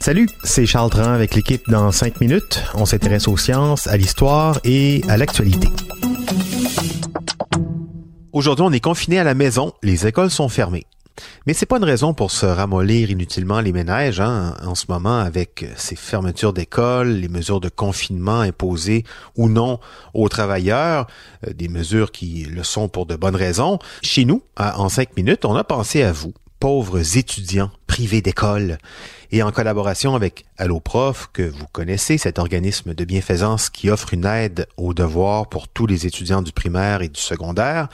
Salut, c'est Charles Dran avec l'équipe dans 5 minutes. On s'intéresse aux sciences, à l'histoire et à l'actualité. Aujourd'hui, on est confiné à la maison, les écoles sont fermées. Mais c'est pas une raison pour se ramollir inutilement les ménages hein, en ce moment avec ces fermetures d'écoles, les mesures de confinement imposées ou non aux travailleurs, euh, des mesures qui le sont pour de bonnes raisons. Chez nous, en cinq minutes, on a pensé à vous, pauvres étudiants privés d'école et en collaboration avec AlloProf, que vous connaissez, cet organisme de bienfaisance qui offre une aide aux devoirs pour tous les étudiants du primaire et du secondaire,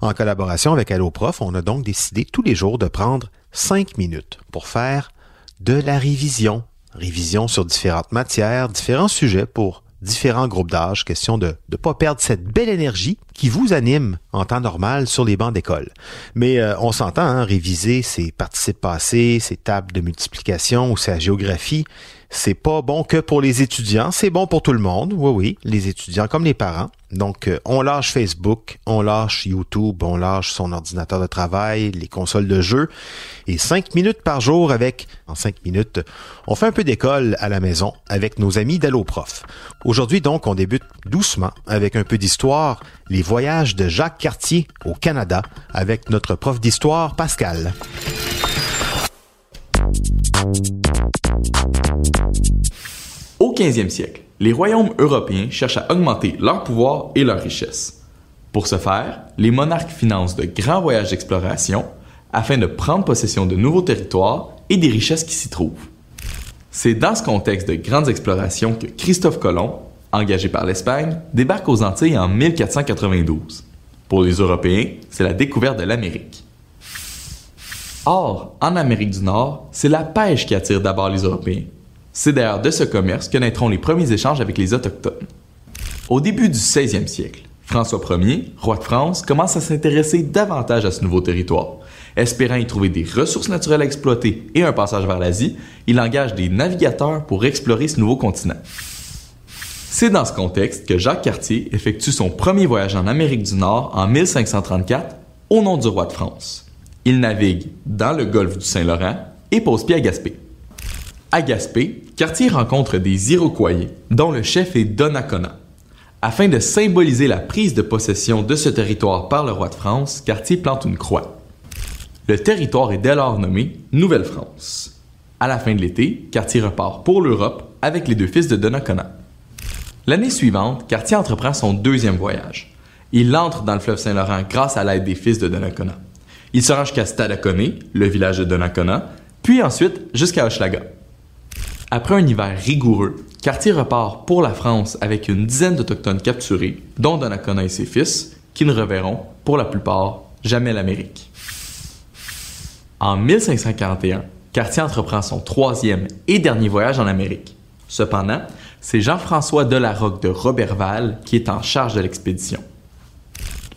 en collaboration avec AlloProf, on a donc décidé tous les jours de prendre cinq minutes pour faire de la révision. Révision sur différentes matières, différents sujets pour différents groupes d'âge, question de ne pas perdre cette belle énergie qui vous anime en temps normal sur les bancs d'école. Mais euh, on s'entend, hein, réviser ses participes passés, ses tables de multiplication ou sa géographie, c'est pas bon que pour les étudiants, c'est bon pour tout le monde. Oui, oui, les étudiants comme les parents. Donc, euh, on lâche Facebook, on lâche YouTube, on lâche son ordinateur de travail, les consoles de jeu. Et cinq minutes par jour avec, en cinq minutes, on fait un peu d'école à la maison avec nos amis d'AlloProf. Aujourd'hui, donc, on débute doucement avec un peu d'histoire, les voyages de Jacques Cartier au Canada avec notre prof d'histoire, Pascal. Au 15e siècle, les royaumes européens cherchent à augmenter leur pouvoir et leur richesse. Pour ce faire, les monarques financent de grands voyages d'exploration afin de prendre possession de nouveaux territoires et des richesses qui s'y trouvent. C'est dans ce contexte de grandes explorations que Christophe Colomb, engagé par l'Espagne, débarque aux Antilles en 1492. Pour les Européens, c'est la découverte de l'Amérique. Or, en Amérique du Nord, c'est la pêche qui attire d'abord les Européens. C'est d'ailleurs de ce commerce que naîtront les premiers échanges avec les Autochtones. Au début du 16e siècle, François Ier, roi de France, commence à s'intéresser davantage à ce nouveau territoire. Espérant y trouver des ressources naturelles à exploiter et un passage vers l'Asie, il engage des navigateurs pour explorer ce nouveau continent. C'est dans ce contexte que Jacques Cartier effectue son premier voyage en Amérique du Nord en 1534 au nom du roi de France. Il navigue dans le golfe du Saint-Laurent et pose pied à Gaspé. À Gaspé, Cartier rencontre des Iroquois, dont le chef est Donnacona. Afin de symboliser la prise de possession de ce territoire par le roi de France, Cartier plante une croix. Le territoire est dès lors nommé Nouvelle-France. À la fin de l'été, Cartier repart pour l'Europe avec les deux fils de Donnacona. L'année suivante, Cartier entreprend son deuxième voyage. Il entre dans le fleuve Saint-Laurent grâce à l'aide des fils de Donnacona. Il se rend jusqu'à Stadacone, le village de Donnacona, puis ensuite jusqu'à Hochelaga. Après un hiver rigoureux, Cartier repart pour la France avec une dizaine d'Autochtones capturés, dont Donnacona et ses fils, qui ne reverront, pour la plupart, jamais l'Amérique. En 1541, Cartier entreprend son troisième et dernier voyage en Amérique. Cependant, c'est Jean-François Delarocque de Roberval qui est en charge de l'expédition.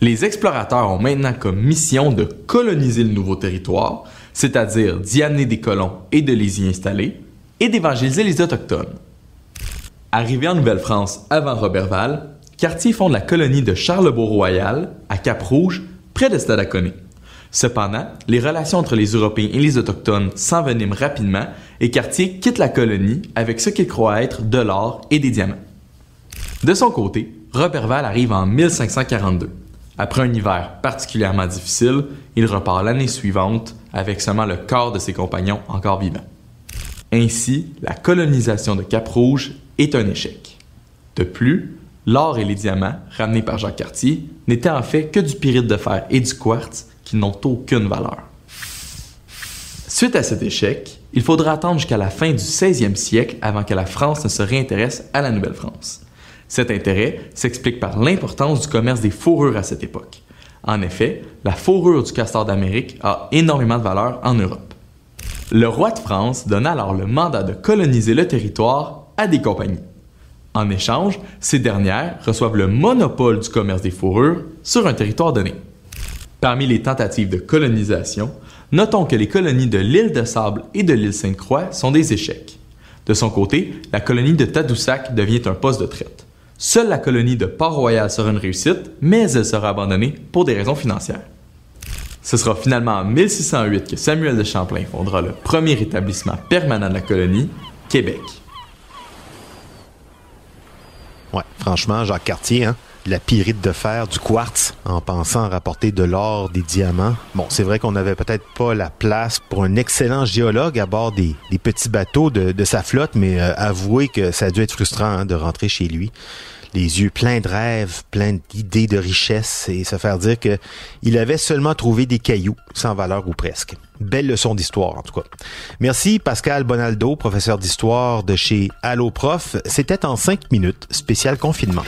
Les explorateurs ont maintenant comme mission de coloniser le nouveau territoire, c'est-à-dire d'y amener des colons et de les y installer, et d'évangéliser les Autochtones. Arrivé en Nouvelle-France avant Roberval, Cartier fonde la colonie de Charlebourg-Royal à Cap-Rouge, près de Stadacone. Cependant, les relations entre les Européens et les Autochtones s'enveniment rapidement et Cartier quitte la colonie avec ce qu'il croit être de l'or et des diamants. De son côté, Roberval arrive en 1542. Après un hiver particulièrement difficile, il repart l'année suivante avec seulement le corps de ses compagnons encore vivants. Ainsi, la colonisation de Cap-Rouge est un échec. De plus, l'or et les diamants, ramenés par Jacques Cartier, n'étaient en fait que du pyrite de fer et du quartz qui n'ont aucune valeur. Suite à cet échec, il faudra attendre jusqu'à la fin du 16e siècle avant que la France ne se réintéresse à la Nouvelle-France. Cet intérêt s'explique par l'importance du commerce des fourrures à cette époque. En effet, la fourrure du castor d'Amérique a énormément de valeur en Europe. Le roi de France donne alors le mandat de coloniser le territoire à des compagnies. En échange, ces dernières reçoivent le monopole du commerce des fourrures sur un territoire donné. Parmi les tentatives de colonisation, notons que les colonies de l'île de Sable et de l'île Sainte-Croix sont des échecs. De son côté, la colonie de Tadoussac devient un poste de traite. Seule la colonie de Port-Royal sera une réussite, mais elle sera abandonnée pour des raisons financières. Ce sera finalement en 1608 que Samuel de Champlain fondera le premier établissement permanent de la colonie, Québec. Ouais, franchement, Jacques Cartier, hein, la pyrite de fer, du quartz, en pensant rapporter de l'or, des diamants. Bon, c'est vrai qu'on n'avait peut-être pas la place pour un excellent géologue à bord des, petits bateaux de, sa flotte, mais euh, avouez que ça a dû être frustrant hein, de rentrer chez lui les yeux pleins de rêves, pleins d'idées de richesse et se faire dire que il avait seulement trouvé des cailloux sans valeur ou presque. Belle leçon d'histoire en tout cas. Merci Pascal Bonaldo, professeur d'histoire de chez Allo Prof. C'était en cinq minutes, spécial confinement.